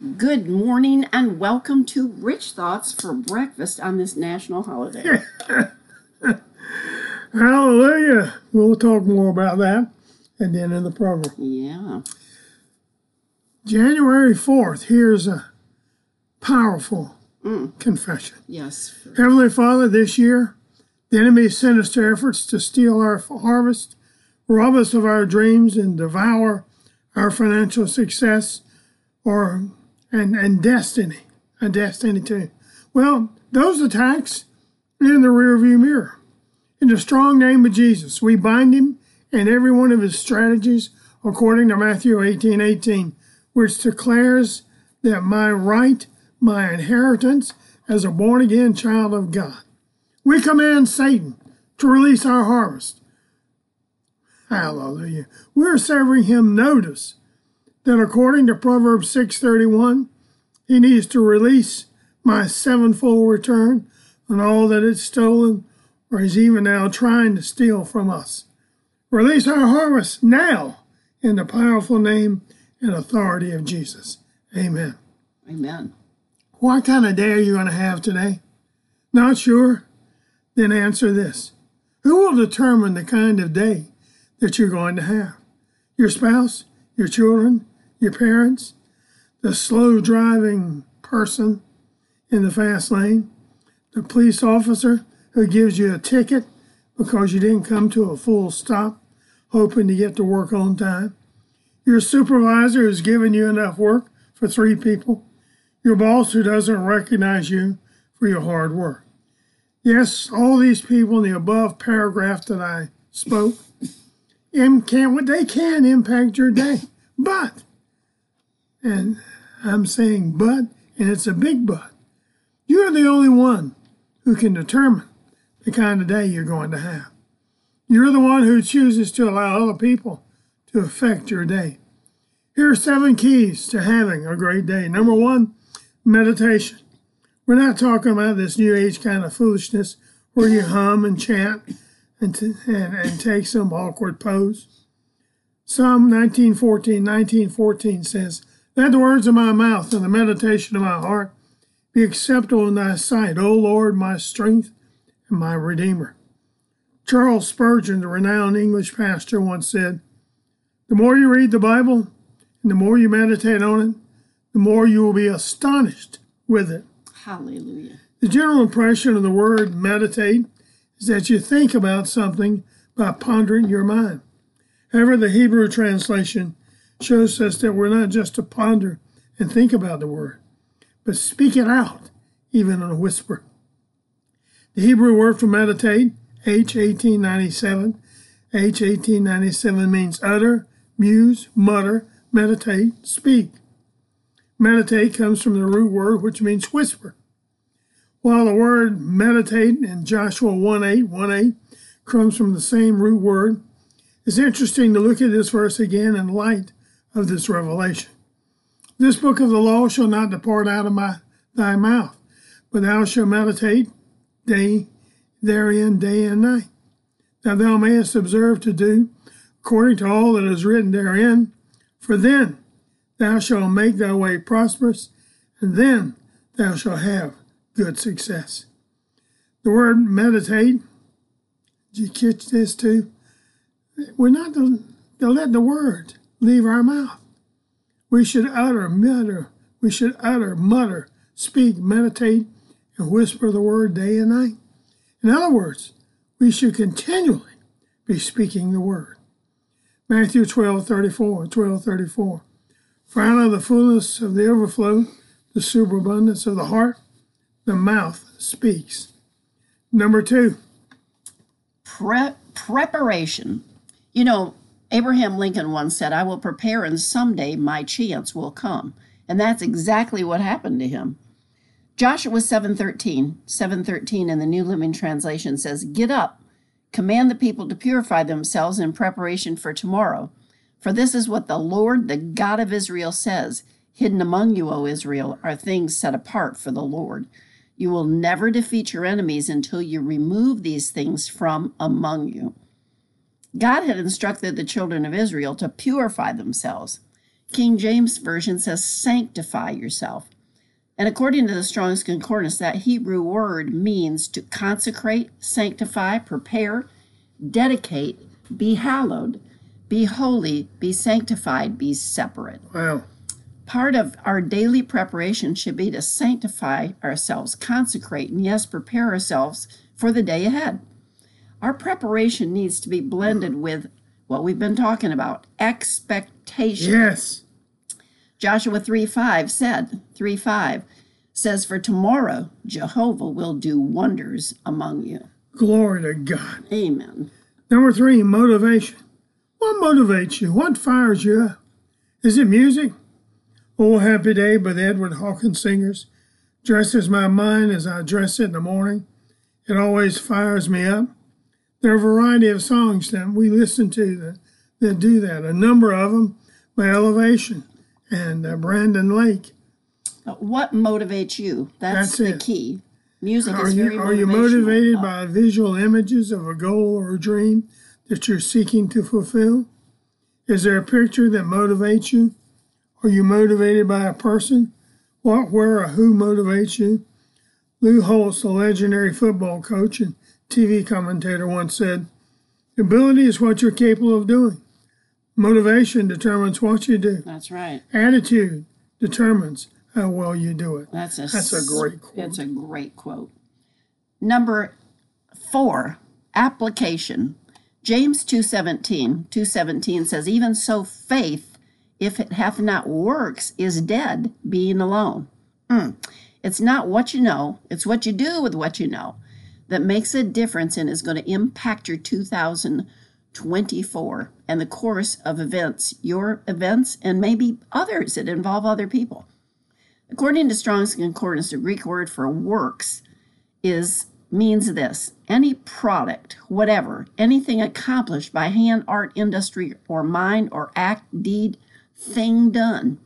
Good morning and welcome to Rich Thoughts for breakfast on this national holiday. Hallelujah. We'll talk more about that at the end of the program. Yeah. January 4th, here's a powerful mm. confession. Yes. Heavenly Father, this year, the enemy's sinister efforts to steal our harvest, rob us of our dreams, and devour our financial success or and, and destiny, a destiny too. Well, those attacks in the rearview mirror. In the strong name of Jesus, we bind him and every one of his strategies according to Matthew 18 18, which declares that my right, my inheritance as a born again child of God. We command Satan to release our harvest. Hallelujah. We're serving him notice that according to Proverbs 6:31, he needs to release my sevenfold return on all that is stolen or is even now trying to steal from us. Release our harvest now in the powerful name and authority of Jesus. Amen. Amen. What kind of day are you going to have today? Not sure? Then answer this. Who will determine the kind of day that you're going to have? Your spouse? Your children? Your parents? The slow driving person in the fast lane? The police officer who gives you a ticket because you didn't come to a full stop, hoping to get to work on time? Your supervisor who's given you enough work for three people? Your boss who doesn't recognize you for your hard work? Yes, all these people in the above paragraph that I spoke can they can impact your day. But, and I'm saying but, and it's a big but, you're the only one who can determine the kind of day you're going to have. You're the one who chooses to allow other people to affect your day. Here are seven keys to having a great day. Number one, meditation. We're not talking about this new age kind of foolishness where you hum and chant and, t- and, and take some awkward pose. Psalm 1914, 1914 says, Let the words of my mouth and the meditation of my heart be acceptable in thy sight, O Lord, my strength and my redeemer. Charles Spurgeon, the renowned English pastor, once said, The more you read the Bible and the more you meditate on it, the more you will be astonished with it. Hallelujah. The general impression of the word meditate is that you think about something by pondering your mind. However, the Hebrew translation shows us that we're not just to ponder and think about the word, but speak it out, even in a whisper. The Hebrew word for meditate, H 1897, H 1897 means utter, muse, mutter, meditate, speak. Meditate comes from the root word which means whisper. While the word meditate in Joshua 1 8, 1 8 comes from the same root word, it's interesting to look at this verse again in light of this revelation. This book of the law shall not depart out of my thy mouth, but thou shalt meditate day therein day and night, that thou mayest observe to do according to all that is written therein. For then thou shalt make thy way prosperous, and then thou shalt have good success. The word meditate, did you catch this too? We're not to, to let the word leave our mouth. We should utter, mutter, we should utter, mutter, speak, meditate, and whisper the word day and night. In other words, we should continually be speaking the word. Matthew 12, 34, 12, 34. For out of the fullness of the overflow, the superabundance of the heart, the mouth speaks. Number two. Pre- preparation. You know, Abraham Lincoln once said, I will prepare and someday my chance will come. And that's exactly what happened to him. Joshua 7:13, 7:13 in the New Living Translation says, "Get up, command the people to purify themselves in preparation for tomorrow, for this is what the Lord, the God of Israel says, hidden among you, O Israel, are things set apart for the Lord. You will never defeat your enemies until you remove these things from among you." God had instructed the children of Israel to purify themselves. King James Version says sanctify yourself. And according to the Strong's Concordance, that Hebrew word means to consecrate, sanctify, prepare, dedicate, be hallowed, be holy, be sanctified, be separate. Wow. Part of our daily preparation should be to sanctify ourselves, consecrate, and yes, prepare ourselves for the day ahead. Our preparation needs to be blended with what we've been talking about expectation. Yes. Joshua 3 5 said, 3 5 says, For tomorrow Jehovah will do wonders among you. Glory to God. Amen. Number three, motivation. What motivates you? What fires you up? Is it music? Oh, Happy Day by the Edward Hawkins Singers dresses my mind as I dress it in the morning. It always fires me up. There are a variety of songs that we listen to that, that do that. A number of them by Elevation and uh, Brandon Lake. What motivates you? That's, That's the it. key. Music Are is very you, are you motivated Uh, by visual images of a goal or a dream that you're seeking to fulfill? Is there a picture that motivates you? Are you motivated by a person? What, where, or who motivates you? Lou Holtz, the legendary football coach and TV commentator, once said, Ability is what you're capable of doing. Motivation determines what you do. That's right. Attitude determines how well you do it. That's a That's a great quote. It's a great quote. Number four, application. James 2:17. 2:17 says, "Even so faith, if it hath not works, is dead, being alone." Mm. It's not what you know, it's what you do with what you know that makes a difference and is going to impact your 2024 and the course of events, your events, and maybe others that involve other people. According to Strong's Concordance, the Greek word for works is means this any product, whatever, anything accomplished by hand, art, industry, or mind, or act, deed, thing done.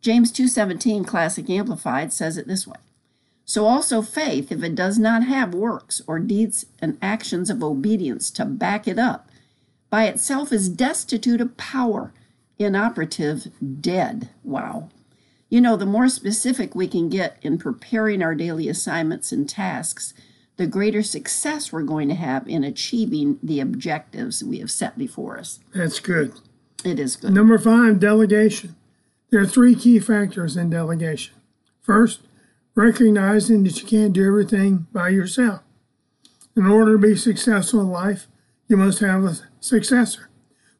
James 2:17 Classic Amplified says it this way. So also faith, if it does not have works or deeds and actions of obedience to back it up, by itself is destitute of power, inoperative, dead. Wow. You know, the more specific we can get in preparing our daily assignments and tasks, the greater success we're going to have in achieving the objectives we have set before us. That's good. It is good. Number five, delegation. There are three key factors in delegation. First, recognizing that you can't do everything by yourself. In order to be successful in life, you must have a successor,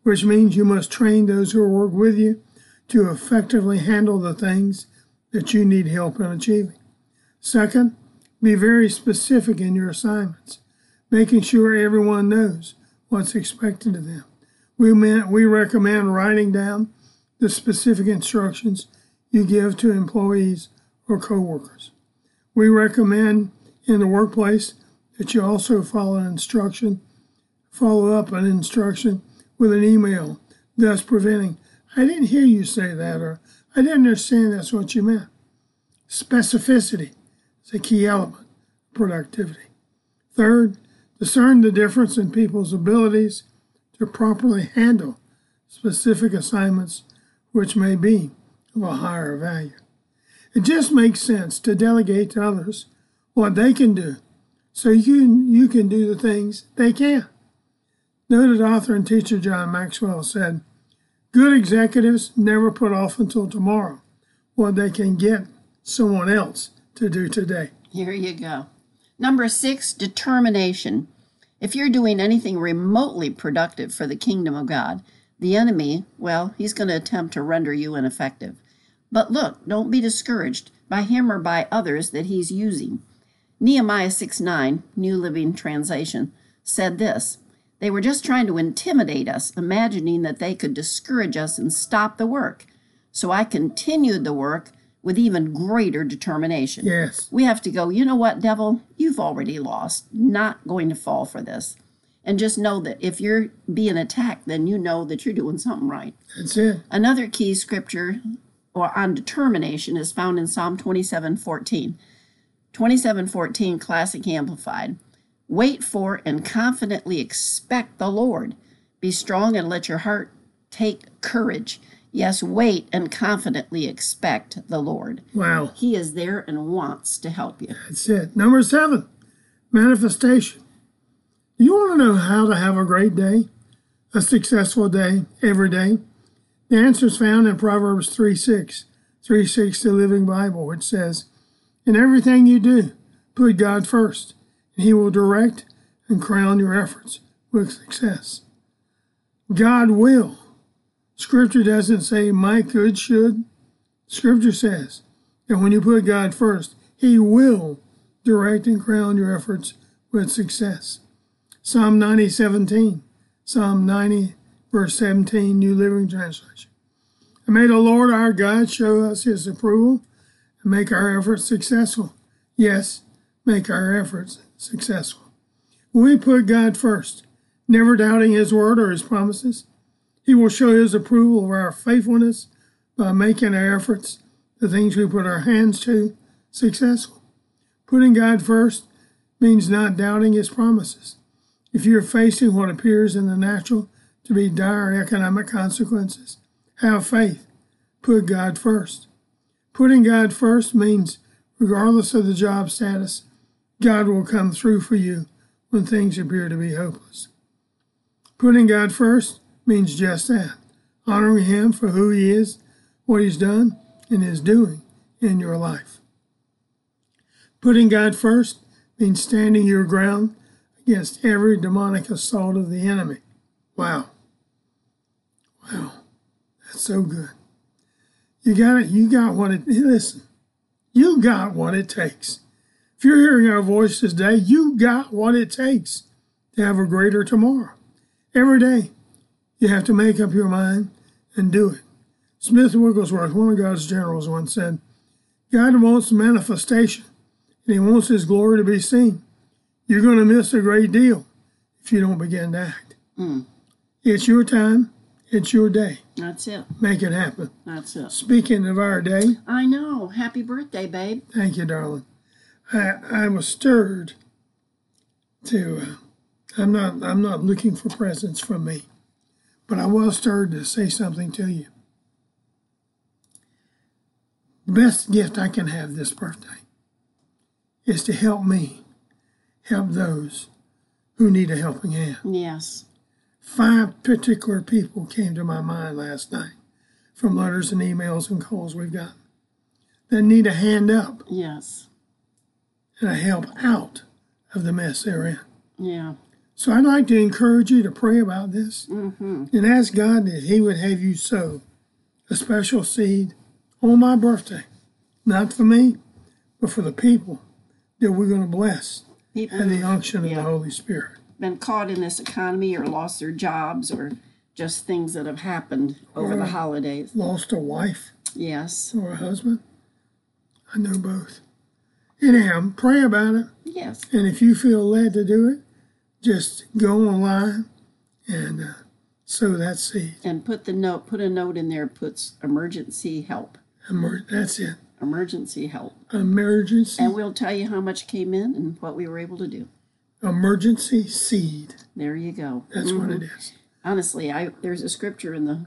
which means you must train those who work with you to effectively handle the things that you need help in achieving. Second, be very specific in your assignments, making sure everyone knows what's expected of them. We, man, we recommend writing down the specific instructions you give to employees or coworkers. We recommend in the workplace that you also follow an instruction, follow up an instruction with an email, thus preventing, I didn't hear you say that, or I didn't understand that's what you meant. Specificity is a key element of productivity. Third, discern the difference in people's abilities to properly handle specific assignments which may be of a higher value. It just makes sense to delegate to others what they can do so you, you can do the things they can. Noted author and teacher John Maxwell said, Good executives never put off until tomorrow what they can get someone else to do today. Here you go. Number six, determination. If you're doing anything remotely productive for the kingdom of God, the enemy, well, he's going to attempt to render you ineffective. But look, don't be discouraged by him or by others that he's using. Nehemiah 6 9, New Living Translation, said this They were just trying to intimidate us, imagining that they could discourage us and stop the work. So I continued the work with even greater determination. Yes. We have to go, you know what, devil? You've already lost. Not going to fall for this. And just know that if you're being attacked, then you know that you're doing something right. That's it. Another key scripture or on determination is found in Psalm 27 14. 27 14, Classic Amplified. Wait for and confidently expect the Lord. Be strong and let your heart take courage. Yes, wait and confidently expect the Lord. Wow. He is there and wants to help you. That's it. Number seven, manifestation. You want to know how to have a great day, a successful day, every day? The answer is found in Proverbs 3 6, 3 6, the Living Bible, which says, In everything you do, put God first, and He will direct and crown your efforts with success. God will. Scripture doesn't say might, could, should. Scripture says that when you put God first, He will direct and crown your efforts with success. Psalm 90, 17. Psalm 90, verse 17, New Living Translation. And may the Lord our God show us His approval and make our efforts successful. Yes, make our efforts successful. We put God first, never doubting His word or His promises, He will show His approval of our faithfulness by making our efforts, the things we put our hands to, successful. Putting God first means not doubting His promises. If you're facing what appears in the natural to be dire economic consequences, have faith. Put God first. Putting God first means, regardless of the job status, God will come through for you when things appear to be hopeless. Putting God first means just that honoring Him for who He is, what He's done, and is doing in your life. Putting God first means standing your ground against every demonic assault of the enemy. Wow. Wow. That's so good. You got it. You got what it. Listen, you got what it takes. If you're hearing our voices today, you got what it takes to have a greater tomorrow. Every day, you have to make up your mind and do it. Smith Wigglesworth, one of God's generals, once said, God wants manifestation, and He wants His glory to be seen. You're going to miss a great deal if you don't begin to act. Mm. It's your time. It's your day. That's it. Make it happen. That's it. Speaking of our day, I know. Happy birthday, babe. thank you, darling. I, I was stirred to. Uh, I'm not. I'm not looking for presents from me, but I was stirred to say something to you. The best gift I can have this birthday is to help me help those who need a helping hand. Yes. Five particular people came to my mind last night from letters and emails and calls we've gotten that need a hand up Yes. and a help out of the mess they're in. Yeah. So I'd like to encourage you to pray about this Mm-hmm. and ask God that He would have you sow a special seed on my birthday, not for me, but for the people that we're going to bless People and the unction of the Holy Spirit. Been caught in this economy or lost their jobs or just things that have happened over the holidays. Lost a wife Yes. or a husband. I know both. Anyhow, pray about it. Yes. And if you feel led to do it, just go online and uh, sow that seed. And put the note, put a note in there, puts emergency help. Emer- that's it. Emergency help. Emergency, And we'll tell you how much came in and what we were able to do. Emergency seed. There you go. That's what Mhm. it is. Honestly, I there's a scripture in the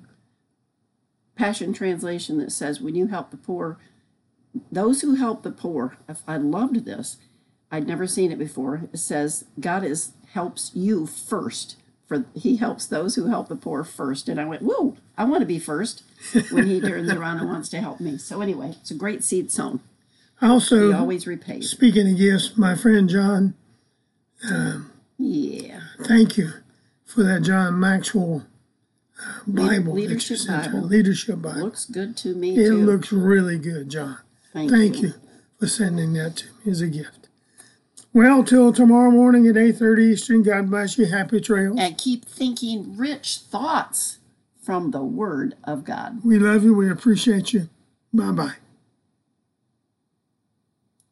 Passion Translation that says, "When you help the poor, those who help the poor." If I loved this, I'd never seen it before. It says God is helps you first. For He helps those who help the poor first. And I went, "Whoa! I want to be first when He turns around and wants to help me." So anyway, it's a great seed sown. He Also, always repays. speaking of gifts, my friend John. Thank you for that John Maxwell uh, Bible Leadership. Bible. Leadership Bible. Looks good to me It too. looks really good, John. Thank, Thank you for sending that to me as a gift. Well, till tomorrow morning at 8.30 Eastern, God bless you. Happy trails. and keep thinking rich thoughts from the Word of God. We love you. We appreciate you. Bye-bye.